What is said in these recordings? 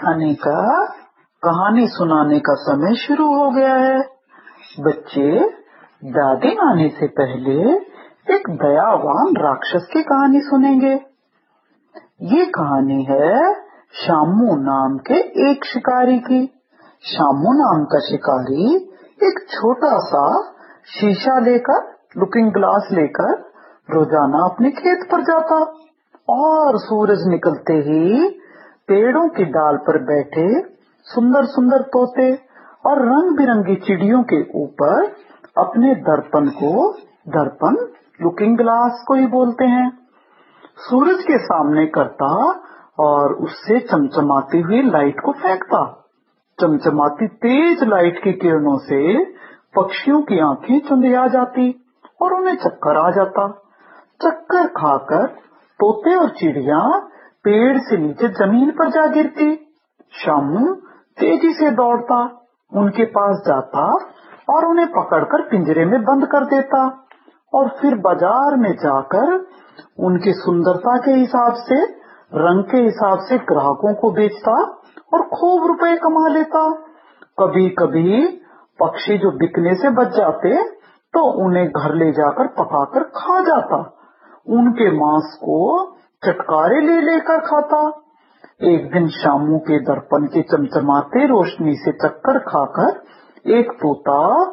खाने का, कहानी सुनाने का समय शुरू हो गया है। बच्चे, दादी नानी से पहले एक दयावान राक्षस की कहानी सुनेंगे। ये कहानी है शामू नाम के एक शिकारी की। शामू नाम का शिकारी एक छोटा सा शीशा लेकर लुकिंग ग्लास लेकर रोज़ाना अपने खेत पर जाता और सूरज निकलते ही पेड़ों की डाल पर बैठे सुंदर सुंदर तोते और रंग बिरंगी चिड़ियों के ऊपर अपने दर्पण को, दर्पण लुकिंग ग्लास को ही बोलते हैं। सूरज के सामने करता और उससे चमचमाती हुई लाइट को फेंकता। चमचमाती तेज लाइट की किरणों से पक्षियों की आँखें चुंधिया जाती और उन्हें चक्कर आ जाता। चक्कर खाकर तोते और चिड़िया पेड़ से नीचे ज़मीन पर जा गिरती। शामू तेज़ी से दौड़ता, उनके पास जाता और उन्हें पकड़कर पिंजरे में बंद कर देता और फिर बाज़ार में जाकर उनकी सुंदरता के हिसाब से, रंग के हिसाब से ग्राहकों को बेचता और खूब रुपए कमा लेता। कभी कभी पक्षी जो बिकने से बच जाते तो उन्हें घर ले जाकर पकाकर खा जाता। उनके मांस को चटकारे ले लेकर खाता। एक दिन शामू के दर्पण के चमचमाते रोशनी से चक्कर खाकर एक तोता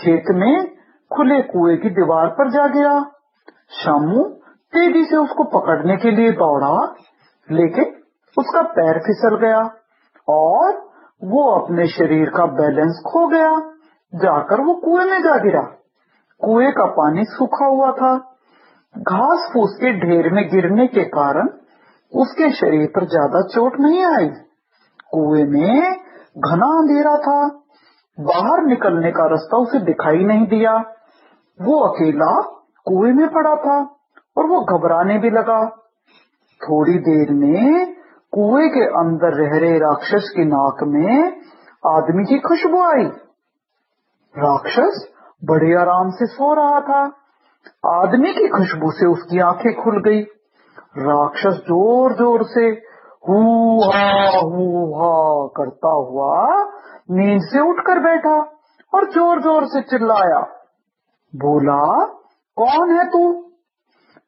खेत में खुले कुएँ की दीवार पर जा गया। शामू तेज़ी से उसको पकड़ने के लिए दौड़ा, लेकिन उसका पैर फिसल गया और वो अपने शरीर का बैलेंस खो गया। जाकर वो कुएँ में जा गिरा। कुएँ का पानी सूखा हुआ था। घास फूस के ढेर में गिरने के कारण उसके शरीर पर ज़्यादा चोट नहीं आई। कुएँ में घना अंधेरा था। बाहर निकलने का रास्ता उसे दिखाई नहीं दिया। वो अकेला कुएँ में पड़ा था और वो घबराने भी लगा। थोड़ी देर में कुएँ के अंदर रह रहे राक्षस की नाक में आदमी की खुशबू आई। राक्षस बड़े आराम से सो रहा था। आदमी की खुशबू से उसकी आँखें खुल गई। राक्षस ज़ोर ज़ोर से हू हा करता हुआ नींद से उठकर बैठा और ज़ोर ज़ोर से चिल्लाया। बोला, कौन है तू?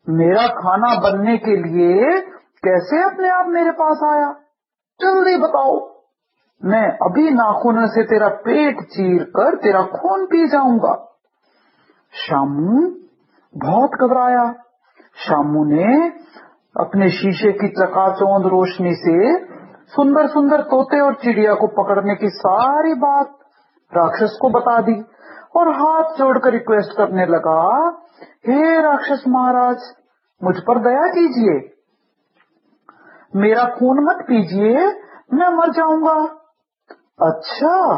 मेरा खाना बनने के लिए कैसे अपने आप मेरे पास आया? जल्दी बताओ। मैं अभी नाखून से तेरा पेट चीर कर तेरा खून पी जाऊँगा। शामू बहुत घबराया। शामू ने अपने शीशे की चकाचौंध रोशनी से सुंदर सुंदर तोते और चिड़िया को पकड़ने की सारी बात राक्षस को बता दी और हाथ जोड़कर रिक्वेस्ट करने लगा, हे राक्षस महाराज, मुझ पर दया कीजिए। मेरा खून मत पीजिए, मैं मर जाऊँगा। अच्छा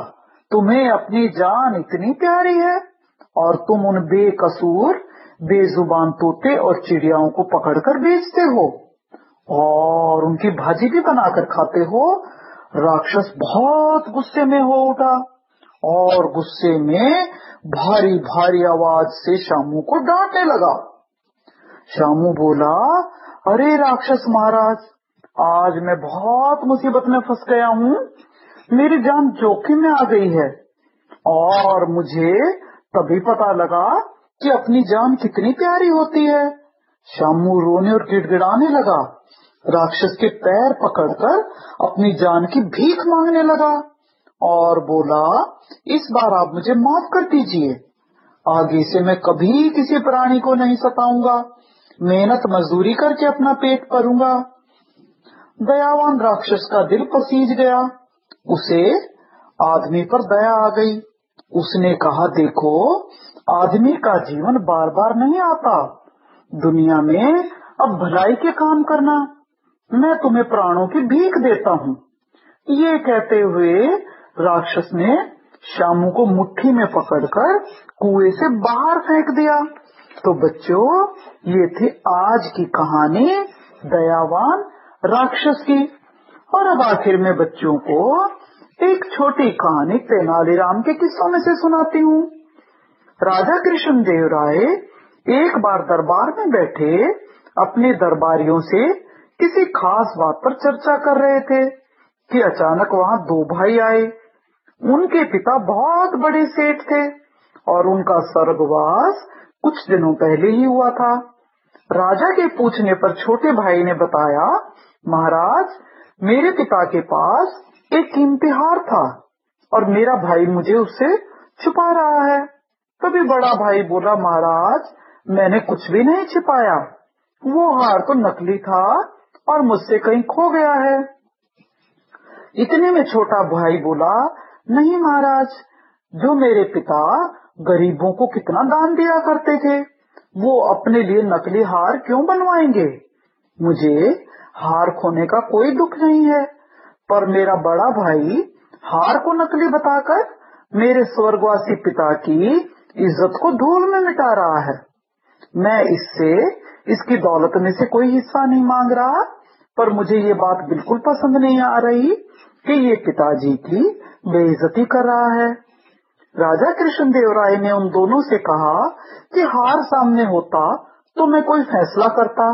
तुम्हें अपनी जान इतनी प्यारी है और तुम उन बेकसूर बेजुबान तोते और चिड़ियाओं को पकड़कर बेचते हो और उनकी भाजी भी बनाकर खाते हो। राक्षस बहुत गुस्से में हो उठा और गुस्से में भारी भारी आवाज़ से शामू को डांटने लगा। शामू बोला, अरे राक्षस महाराज, आज मैं बहुत मुसीबत में फंस गया हूँ। मेरी जान जोखिम में आ गई है और मुझे तभी पता लगा कि अपनी जान कितनी प्यारी होती है। शामू रोने और गिड़गिड़ाने लगा। राक्षस के पैर पकड़कर अपनी जान की भीख मांगने लगा और बोला, इस बार आप मुझे माफ़ कर दीजिए। आगे से मैं कभी किसी प्राणी को नहीं सताऊँगा। मेहनत मजदूरी करके अपना पेट भरूँगा। दयावान राक्षस का दिल पसीज गया। उसे आदमी पर दया आ गई। उसने कहा, देखो आदमी का जीवन बार बार नहीं आता। दुनिया में अब भलाई के काम करना। मैं तुम्हें प्राणों की भीख देता हूँ। ये कहते हुए राक्षस ने शामू को मुट्ठी में पकड़कर कुएँ से बाहर फेंक दिया। तो बच्चों, ये थी आज की कहानी दयावान राक्षस की। और अब आखिर में बच्चों को एक छोटी कहानी तेनालीराम के किस्सों में से सुनाती हूँ। राजा कृष्ण देव राय एक बार दरबार में बैठे, अपने दरबारियों से किसी खास बात पर चर्चा कर रहे थे कि अचानक वहाँ दो भाई आए। उनके पिता बहुत बड़े सेठ थे और उनका स्वर्गवास कुछ दिनों पहले ही हुआ था। राजा के पूछने पर छोटे भाई ने बताया, महाराज, मेरे पिता के पास एक कीमती हार था और मेरा भाई मुझे उससे छुपा रहा है। तभी बड़ा भाई बोला, महाराज, मैंने कुछ भी नहीं छिपाया। वो हार तो नकली था और मुझसे कहीं खो गया है। इतने में छोटा भाई बोला, नहीं महाराज, जो मेरे पिता गरीबों को कितना दान दिया करते थे, वो अपने लिए नकली हार क्यों बनवाएँगे? मुझे हार खोने का कोई दुख नहीं है, पर मेरा बड़ा भाई हार को नकली बताकर मेरे स्वर्गवासी पिता की इज़्ज़त को धूल में मिटा रहा है। मैं इससे, इसकी दौलत में से कोई हिस्सा नहीं मांग रहा, पर मुझे ये बात बिल्कुल पसंद नहीं आ रही कि ये पिताजी की बेइज्जती कर रहा है। राजा कृष्ण देव राय ने उन दोनों से कहा कि हार सामने होता तो मैं कोई फैसला करता,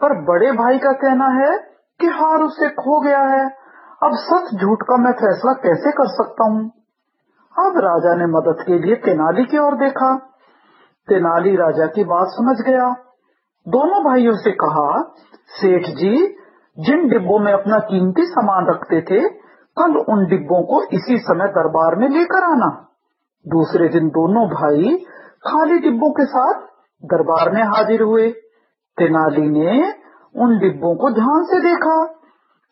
पर बड़े भाई का कहना है कि हार उससे खो गया है। अब सच झूठ का मैं फैसला कैसे कर सकता हूँ? अब राजा ने मदद के लिए तेनाली की ओर देखा। तेनाली राजा की बात समझ गया। दोनों भाइयों से कहा, सेठ जी, जिन डिब्बों में अपना कीमती सामान रखते थे, कल उन डिब्बों को इसी समय दरबार में लेकर आना। दूसरे दिन दोनों भाई खाली डिब्बों के साथ दरबार में हाजिर हुए। तेनाली ने उन डिब्बों को ध्यान से देखा।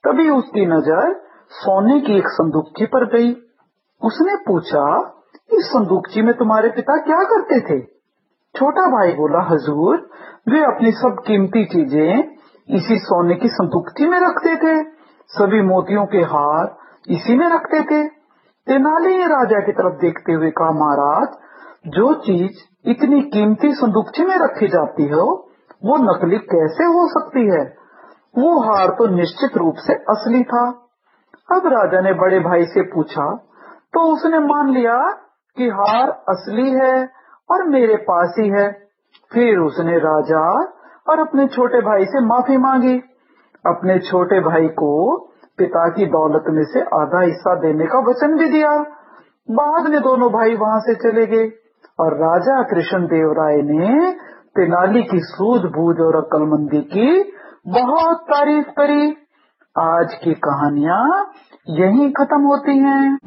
तभी उसकी नज़र सोने की एक संदूकची पर गई। उसने पूछा, इस संदूकची में तुम्हारे पिता क्या करते थे? छोटा भाई बोला, हजूर, वे अपनी सब कीमती चीज़ें इसी सोने की संदूकची में रखते थे। सभी मोतियों के हार इसी में रखते थे। तेनाली राजा की तरफ़ देखते हुए कहा, महाराज, जो चीज़ इतनी कीमती संदूकची में रखी जाती हो, वो नकली कैसे हो सकती है? वो हार तो निश्चित रूप से असली था। अब राजा ने बड़े भाई से पूछा तो उसने मान लिया कि हार असली है और मेरे पास ही है। फिर उसने राजा और अपने छोटे भाई से माफ़ी मांगी। अपने छोटे भाई को पिता की दौलत में से आधा हिस्सा देने का वचन भी दिया। बाद में दोनों भाई वहाँ से चले गए और राजा कृष्ण देव राय ने तेनाली की सूझबूझ और अक्लमंदी की बहुत तारीफ़ करी। आज की कहानियाँ यहीं खत्म होती हैं।